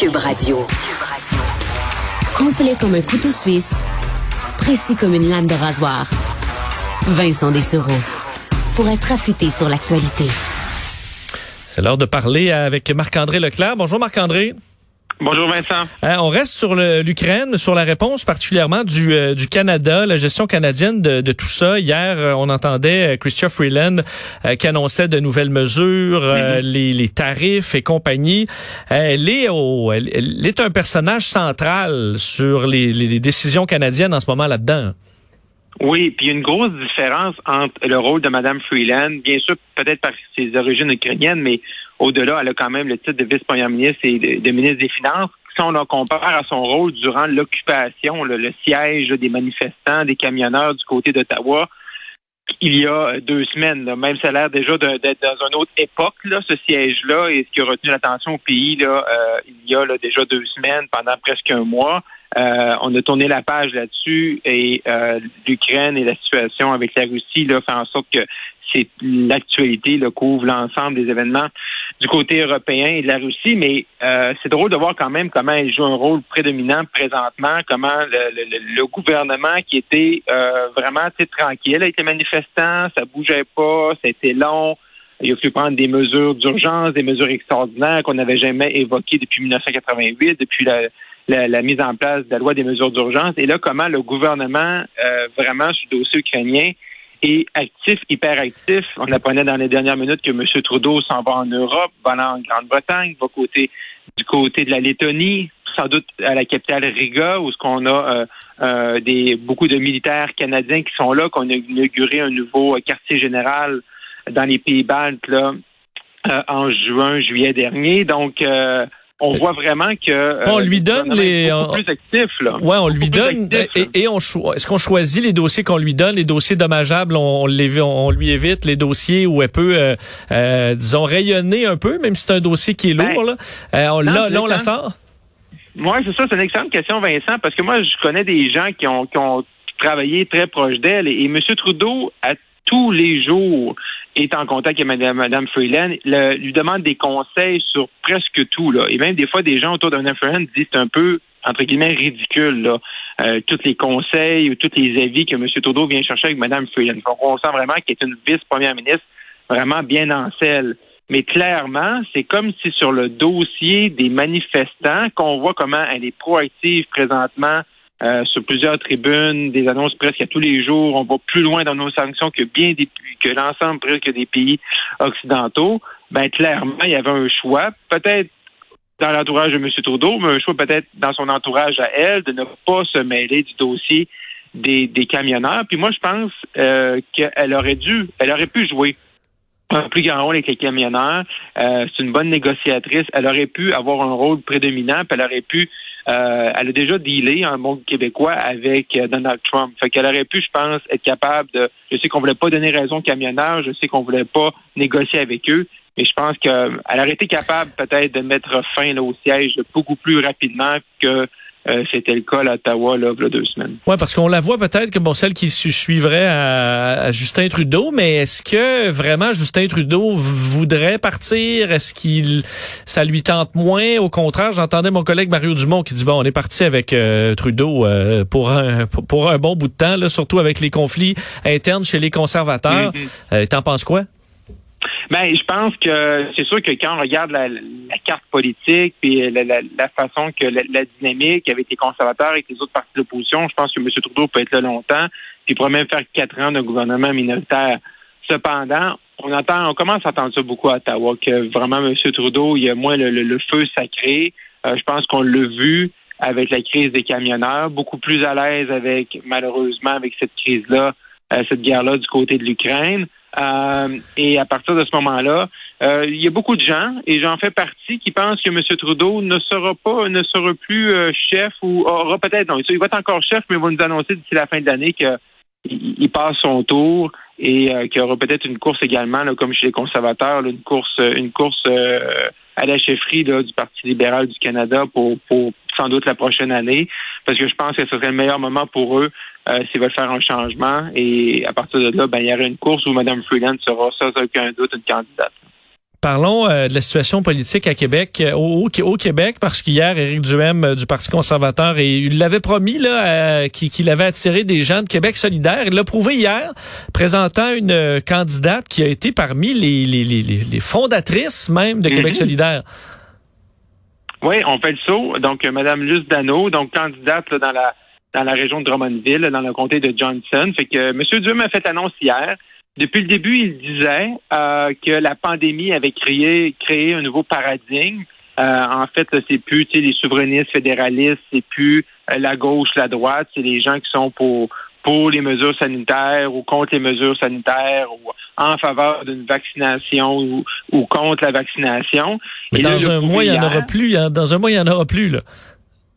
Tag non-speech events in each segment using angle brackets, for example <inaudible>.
Cube Radio. Complet comme un couteau suisse, précis comme une lame de rasoir. Vincent Dessereau. Pour être affûté sur l'actualité. C'est l'heure de parler avec Marc-André Leclerc. Bonjour Marc-André. Bonjour Vincent. Euh, on reste sur l'Ukraine, sur la réponse particulièrement du, euh, du Canada, la gestion canadienne de, de tout ça. Hier, euh, on entendait Christophe Freeland qui annonçait de nouvelles mesures, mm-hmm. les, les, tarifs et compagnie. elle, est au, elle, est un personnage central sur les, les décisions canadiennes en ce moment là-dedans. Oui, puis il y a une grosse différence entre le rôle de Mme Freeland, bien sûr peut-être par ses origines ukrainiennes, mais au-delà, elle a quand même le titre de vice-première ministre et de, ministre des Finances. Si on la compare à son rôle durant l'occupation, le, siège des manifestants, des camionneurs du côté d'Ottawa, il y a deux semaines. Même ça a l'air déjà d'être dans une autre époque, là, ce siège-là, et ce qui a retenu l'attention au pays, là, euh, il y a déjà deux semaines, pendant presque un mois. Euh, on a tourné la page là-dessus et euh, l'Ukraine et la situation avec la Russie là, fait en sorte que c'est l'actualité le couvre l'ensemble des événements du côté européen et de la Russie, mais euh, c'est drôle de voir quand même comment elle joue un rôle prédominant présentement, comment le, gouvernement qui était euh, vraiment tranquille avec les manifestants, ça bougeait pas, c'était long. Il a fallu prendre des mesures d'urgence, des mesures extraordinaires qu'on n'avait jamais évoquées depuis 1988, depuis la, la, mise en place de la loi des mesures d'urgence. Et là, comment le gouvernement, euh, vraiment, sur le dossier ukrainien, est actif, hyperactif. On apprenait dans les dernières minutes que M. Trudeau s'en va en Europe, va en Grande-Bretagne, va côté, du côté de la Lettonie, sans doute à la capitale Riga, où ce qu'on a euh, euh, des beaucoup de militaires canadiens qui sont là, qu'on a inauguré un nouveau quartier général dans les pays baltes là, en juin, juillet dernier. Donc on voit vraiment que euh, on lui donne les plus actif là. Ouais, on lui donne et, on est-ce qu'on choisit les dossiers qu'on lui donne, les dossiers dommageables, on, les on lui évite les dossiers où elle peut euh, euh, disons rayonner un peu même si c'est un dossier qui est ben, lourd là. on, là, on la sort? Oui, c'est ça, c'est une excellente question Vincent parce que moi je connais des gens qui ont qui ont travaillé très proche d'elle et, et M. Trudeau a tous les jours est en contact avec Mme, Freeland, lui demande des conseils sur presque tout. Là. Et même des fois, des gens autour de Mme Freeland disent un peu, entre guillemets, ridicule, euh, tous les conseils ou tous les avis que M. Trudeau vient chercher avec Mme Freeland. Donc, on sent vraiment qu'elle est une vice-première ministre vraiment bien en selle. Mais clairement, c'est comme si sur le dossier des manifestants, qu'on voit comment elle est proactive présentement euh, sur plusieurs tribunes, des annonces presque à tous les jours. On va plus loin dans nos sanctions que bien des, que l'ensemble presque des pays occidentaux. Ben clairement, il y avait un choix, peut-être dans l'entourage de M. Trudeau, mais un choix peut-être dans son entourage à elle de ne pas se mêler du dossier des, des camionneurs. Puis moi, je pense euh, qu'elle aurait dû, elle aurait pu jouer un plus grand rôle avec les camionneurs. Euh, c'est une bonne négociatrice. Elle aurait pu avoir un rôle prédominant, puis elle aurait pu euh, elle a déjà dealé un monde québécois avec euh, Donald Trump. Fait qu'elle aurait pu, je pense, être capable de. Je sais qu'on voulait pas donner raison aux camionneurs, je sais qu'on voulait pas négocier avec eux, mais je pense qu'elle aurait été capable peut-être de mettre fin au siège beaucoup plus rapidement que euh, c'était le cas à Ottawa là, il y a deux semaines. Oui, parce qu'on la voit peut-être comme bon, celle qui suivrait à, Justin Trudeau, mais est-ce que vraiment Justin Trudeau voudrait partir? Est-ce qu'il ça lui tente moins? Au contraire, j'entendais mon collègue Mario Dumont qui dit bon, on est parti avec euh, Trudeau euh, pour un pour un bon bout de temps, là, surtout avec les conflits internes chez les conservateurs. Mm-hmm. T'en penses quoi? Ben, je pense que c'est sûr que quand on regarde la, carte politique et la, façon que la, dynamique avec les conservateurs et les autres partis de l'opposition, je pense que M. Trudeau peut être là longtemps, puis pourrait même faire quatre ans de gouvernement minoritaire. Cependant, on entend, on commence à entendre ça beaucoup à Ottawa, que vraiment M. Trudeau, il y a moins le, feu sacré. Euh, je pense qu'on l'a vu avec la crise des camionneurs, beaucoup plus à l'aise avec, malheureusement, avec cette crise-là, euh, cette guerre-là du côté de l'Ukraine. Euh, et à partir de ce moment-là, euh, il y a beaucoup de gens, et j'en fais partie, qui pensent que M. Trudeau ne sera pas, ne sera plus euh, chef ou aura peut-être, non, il va être encore chef, mais il va nous annoncer d'ici la fin de l'année qu'il passe son tour et qu'il y aura peut-être une course également, comme chez les conservateurs, une course, une course à la chefferie du Parti libéral du Canada pour, pour sans doute la prochaine année, parce que je pense que ce serait le meilleur moment pour eux euh, s'ils veulent faire un changement. Et à partir de là, ben, il y aura une course où Mme Freeland sera sans aucun doute une candidate. Parlons euh, de la situation politique à Québec, euh, au, au, Québec, parce qu'hier, Éric Duhem euh, du Parti conservateur, et il l'avait promis là, qu'il avait attiré des gens de Québec solidaire. Il l'a prouvé hier, présentant une candidate qui a été parmi les, les, les, les fondatrices même de Québec mhm. solidaire. Oui, on fait le saut. Donc, Madame Luce Dano, donc candidate dans la dans la région de Drummondville, dans le comté de Johnson. Fait que M. Duhem a fait annonce hier depuis le début, il disait euh, que la pandémie avait créé, créé un nouveau paradigme. Euh, en fait, c'est plus les souverainistes fédéralistes, c'est plus euh, la gauche, la droite, c'est les gens qui sont pour pour les mesures sanitaires ou contre les mesures sanitaires ou en faveur d'une vaccination ou, ou, contre la vaccination. Mais dans un mois, il n'y en aura plus. Hein. Dans un mois, il n'y en aura plus, là.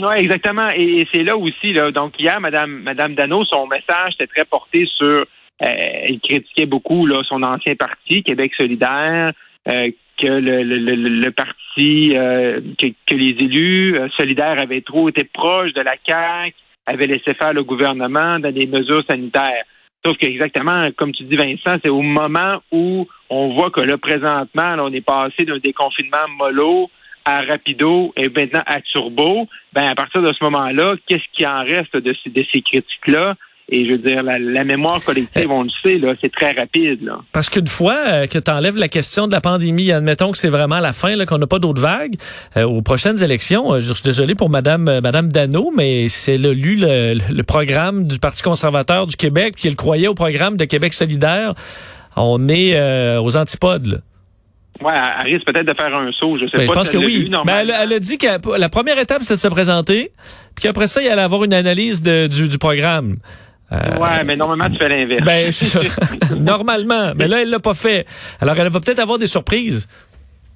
Oui, exactement. Et, c'est là aussi, là. Donc, hier, Madame, Madame Dano, son message était très porté sur euh, il critiquait beaucoup là, son ancien parti, Québec solidaire, euh, que le, le, le, parti, euh, que, les élus solidaires avaient trop été proches de la CAQ, avaient laissé faire le gouvernement dans des mesures sanitaires. Sauf que exactement, comme tu dis, Vincent, c'est au moment où on voit que là, présentement, on est passé d'un déconfinement mollo à rapido et maintenant à turbo. Ben, à partir de ce moment-là, qu'est-ce qui en reste de ces critiques-là? Et je veux dire, la, mémoire collective, on le sait, là, c'est très rapide. Là. Parce qu'une fois euh, que tu enlèves la question de la pandémie, admettons que c'est vraiment la fin, là, qu'on n'a pas d'autres vagues, euh, aux prochaines élections, euh, je suis désolé pour Madame Madame Dano, mais c'est le, lu le, programme du Parti conservateur du Québec, puis elle croyait au programme de Québec solidaire. On est aux antipodes. Là. Ouais, elle risque peut-être de faire un saut, je sais ben, pas. Je pense que oui. Ben, elle, a dit que la première étape, c'était de se présenter, puis qu'après ça, il allait avoir une analyse du, du programme. Euh, ouais, mais normalement, tu fais l'inverse. Ben, c'est ça. <laughs> normalement. Mais là, elle l'a pas fait. Alors, elle va peut-être avoir des surprises.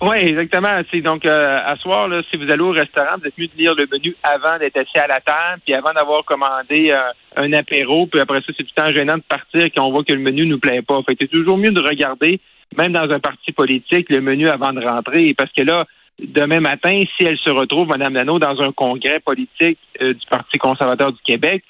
Oui, exactement. C'est donc euh, à soir, là, si vous allez au restaurant, vous êtes mieux de lire le menu avant d'être assis à la table, puis avant d'avoir commandé euh, un apéro, puis après ça, c'est tout le temps gênant de partir quand on voit que le menu nous plaît pas. Fait que c'est toujours mieux de regarder, même dans un parti politique, le menu avant de rentrer, parce que là, demain matin, si elle se retrouve, Mme Lano, dans un congrès politique du Parti conservateur du Québec,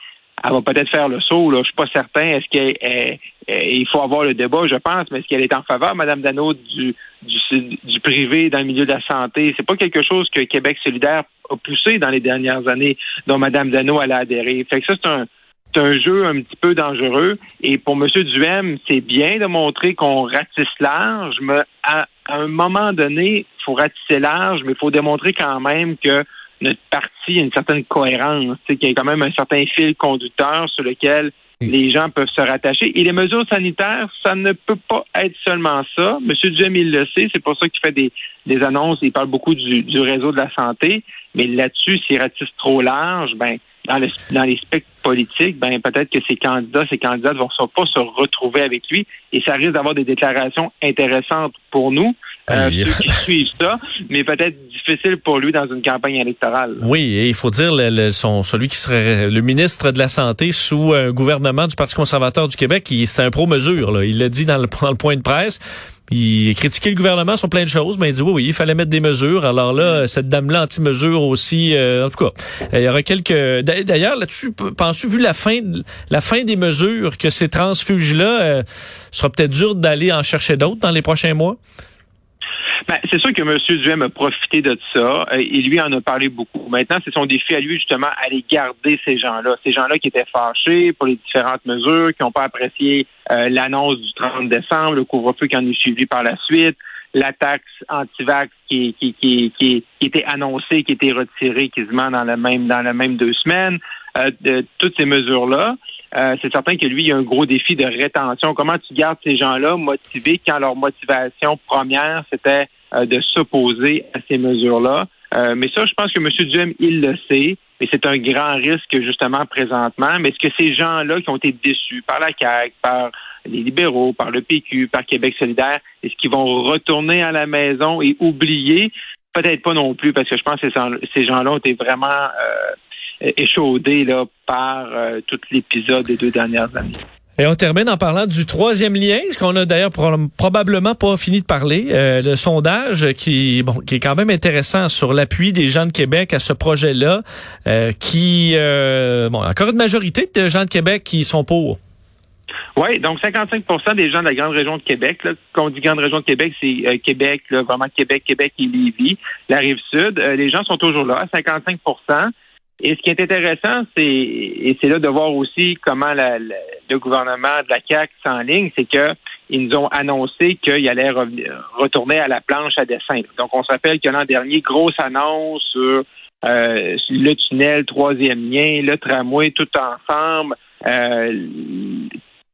elle va peut-être faire le saut. Là. Je suis pas certain. Est-ce qu'il faut avoir le débat, je pense, mais est-ce qu'elle est en faveur, Mme Dano, du, du, privé dans le milieu de la santé? C'est pas quelque chose que Québec solidaire a poussé dans les dernières années, dont Mme Dano a adhéré. Fait que ça, c'est un c'est un jeu un petit peu dangereux. Et pour M. Duhem, c'est bien de montrer qu'on ratisse large, mais à, à un moment donné, il faut ratisser large, mais il faut démontrer quand même que notre parti a une certaine cohérence, qu'il y a quand même un certain fil conducteur sur lequel les gens peuvent se rattacher. Et les mesures sanitaires, ça ne peut pas être seulement ça. Monsieur Duhem, il le sait, c'est pour ça qu'il fait des, des annonces, il parle beaucoup du, du réseau de la santé, mais là-dessus, s'il ratisse trop large, ben dans, le, dans les spectres politiques, ben peut-être que ces candidats, ces candidates vont pas se retrouver avec lui et ça risque d'avoir des déclarations intéressantes pour nous. Euh, ceux qui <laughs> suivent ça, mais peut-être difficile pour lui dans une campagne électorale. Oui, et il faut dire le, son, celui qui serait le ministre de la Santé sous un gouvernement du Parti conservateur du Québec, c'est un pro-mesure. Il l'a dit dans le, <laughs> dans le point de presse. Il critiquait le gouvernement sur plein de choses, mais il dit oui, oui, il fallait mettre des mesures. Alors là, cette dame-là anti-mesure aussi, euh, en tout cas, il y aura quelques. D'ailleurs, là-dessus, penses-tu, vu la fin, la fin des mesures, que ces transfuges-là, euh, sera peut-être dur d'aller en chercher d'autres dans les prochains mois? Ben, c'est sûr que M. Duhem a profité de ça euh, et lui en a parlé beaucoup. Maintenant, c'est son défi à lui, justement, aller garder ces gens-là. Ces gens-là qui étaient fâchés pour les différentes mesures, qui n'ont pas apprécié euh, l'annonce du 30 décembre, le couvre-feu qui en est suivi par la suite, la taxe anti-vax qui, qui, qui, qui, était annoncée, qui était retirée quasiment dans la même dans la même deux semaines. Euh, toutes ces mesures-là. Euh, c'est certain que lui, il y a un gros défi de rétention. Comment tu gardes ces gens-là motivés quand leur motivation première, c'était euh, de s'opposer à ces mesures-là? Euh, mais ça, je pense que M. Duhem, il le sait, et c'est un grand risque justement présentement. Mais est-ce que ces gens-là qui ont été déçus par la CAQ, par les libéraux, par le PQ, par Québec solidaire, est-ce qu'ils vont retourner à la maison et oublier? Peut-être pas non plus, parce que je pense que ces gens-là ont été vraiment échaudé là, par euh, tout l'épisode des deux dernières années. Et on termine en parlant du troisième lien, ce qu'on a d'ailleurs probablement pas fini de parler, euh, le sondage qui bon qui est quand même intéressant sur l'appui des gens de Québec à ce projet-là, euh, qui bon encore une majorité de gens de Québec qui sont pour. Oui, donc 55% des gens de la grande région de Québec, là, quand on dit grande région de Québec, c'est euh, Québec, là, vraiment Québec, Québec et Lévis, la rive sud. Euh, les gens sont toujours là, 55 Et ce qui est intéressant, c'est et c'est là de voir aussi comment le gouvernement de la CAQ s'enligne, c'est que ils nous ont annoncé qu'ils allaient retourner à la planche à dessin. Donc, on se rappelle que l'an dernier, grosse annonce sur euh, le tunnel, troisième lien, le tramway, tout ensemble, euh,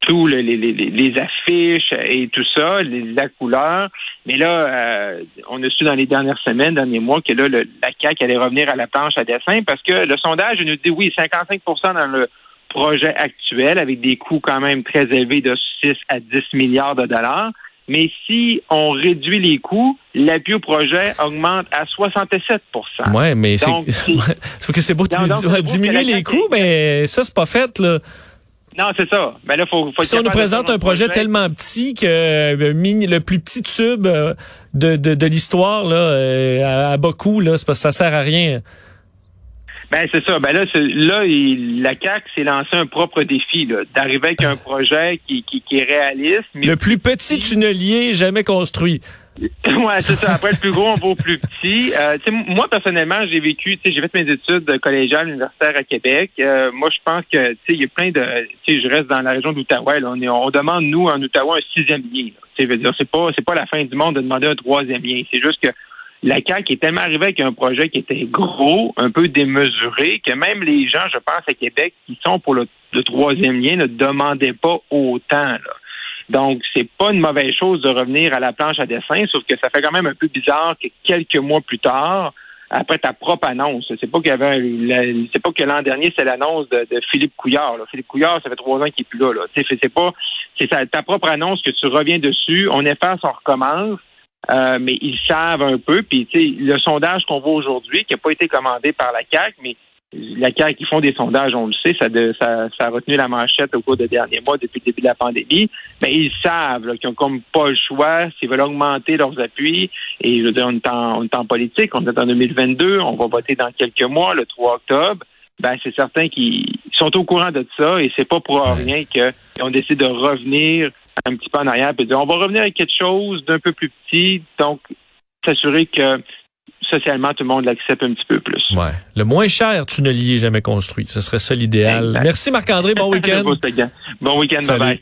les, les, affiches et tout ça, la couleur. Mais là, euh, on a su dans les dernières semaines, derniers mois, que là, la CAQ allait revenir à la planche à dessin parce que le sondage nous dit oui, 55% dans le projet actuel avec des coûts quand même très élevés de 6 à 10 milliards de dollars. Mais si on réduit les coûts, l'appui au projet augmente à 67% Oui, mais c'est <laughs> que c'est beau de diminuer les coûts, mais ça, c'est pas fait, là. Non, c'est ça. Mais là, faut, faut si on nous présente un projet, tellement petit que euh, le plus petit tube euh, de, de, de l'histoire là, euh, à, bas coût, là, parce que ça sert à rien. Ben c'est ça. Ben là, là, la CAC s'est lancé un propre défi d'arriver avec un <laughs> projet qui, qui, qui est réaliste. le plus petit tunnelier jamais construit. <laughs> ouais, c'est ça. Après, le plus gros, on va au plus petit. Euh, moi, personnellement, j'ai vécu, j'ai fait mes études collégiales universitaires à Québec. Euh, moi, je pense que, il y a plein de, je reste dans la région d'Outaouais. On, on demande, nous, en Outaouais, un sixième lien. Veux dire, c'est pas, c'est pas la fin du monde de demander un troisième lien. C'est juste que la CAQ est tellement arrivée avec un projet qui était gros, un peu démesuré, que même les gens, je pense, à Québec, qui sont pour le, troisième lien, ne demandaient pas autant. Là. Donc, c'est pas une mauvaise chose de revenir à la planche à dessin, sauf que ça fait quand même un peu bizarre que quelques mois plus tard, après ta propre annonce, c'est pas qu'il y avait, c'est pas que l'an dernier c'est l'annonce de, Philippe Couillard. Philippe Couillard, ça fait trois ans qu'il est plus là. là. C'est pas, c'est ta propre annonce que tu reviens dessus. On efface, on recommence. Euh, mais ils savent un peu. Puis, le sondage qu'on voit aujourd'hui, qui n'a pas été commandé par la CAC, mais la CAQ, qui font des sondages, on le sait, ça, ça, ça, a retenu la manchette au cours des derniers mois depuis le début de la pandémie. Mais ils savent qu'ils ont comme pas le choix s'ils veulent augmenter leurs appuis. Et je veux dire, on est en, on est en politique, on est en 2022, on va voter dans quelques mois, le 3 octobre. Ben, c'est certain qu'ils sont au courant de ça et c'est pas pour rien qu'ils décidé de revenir un petit peu en arrière et dire on va revenir avec quelque chose d'un peu plus petit, donc s'assurer que socialement tout le monde l'accepte un petit peu plus. Ouais. Le moins cher tunnelier jamais construit, ce serait ça l'idéal. Merci Marc-André, bon <laughs> week-end. bon week-end, bye bye.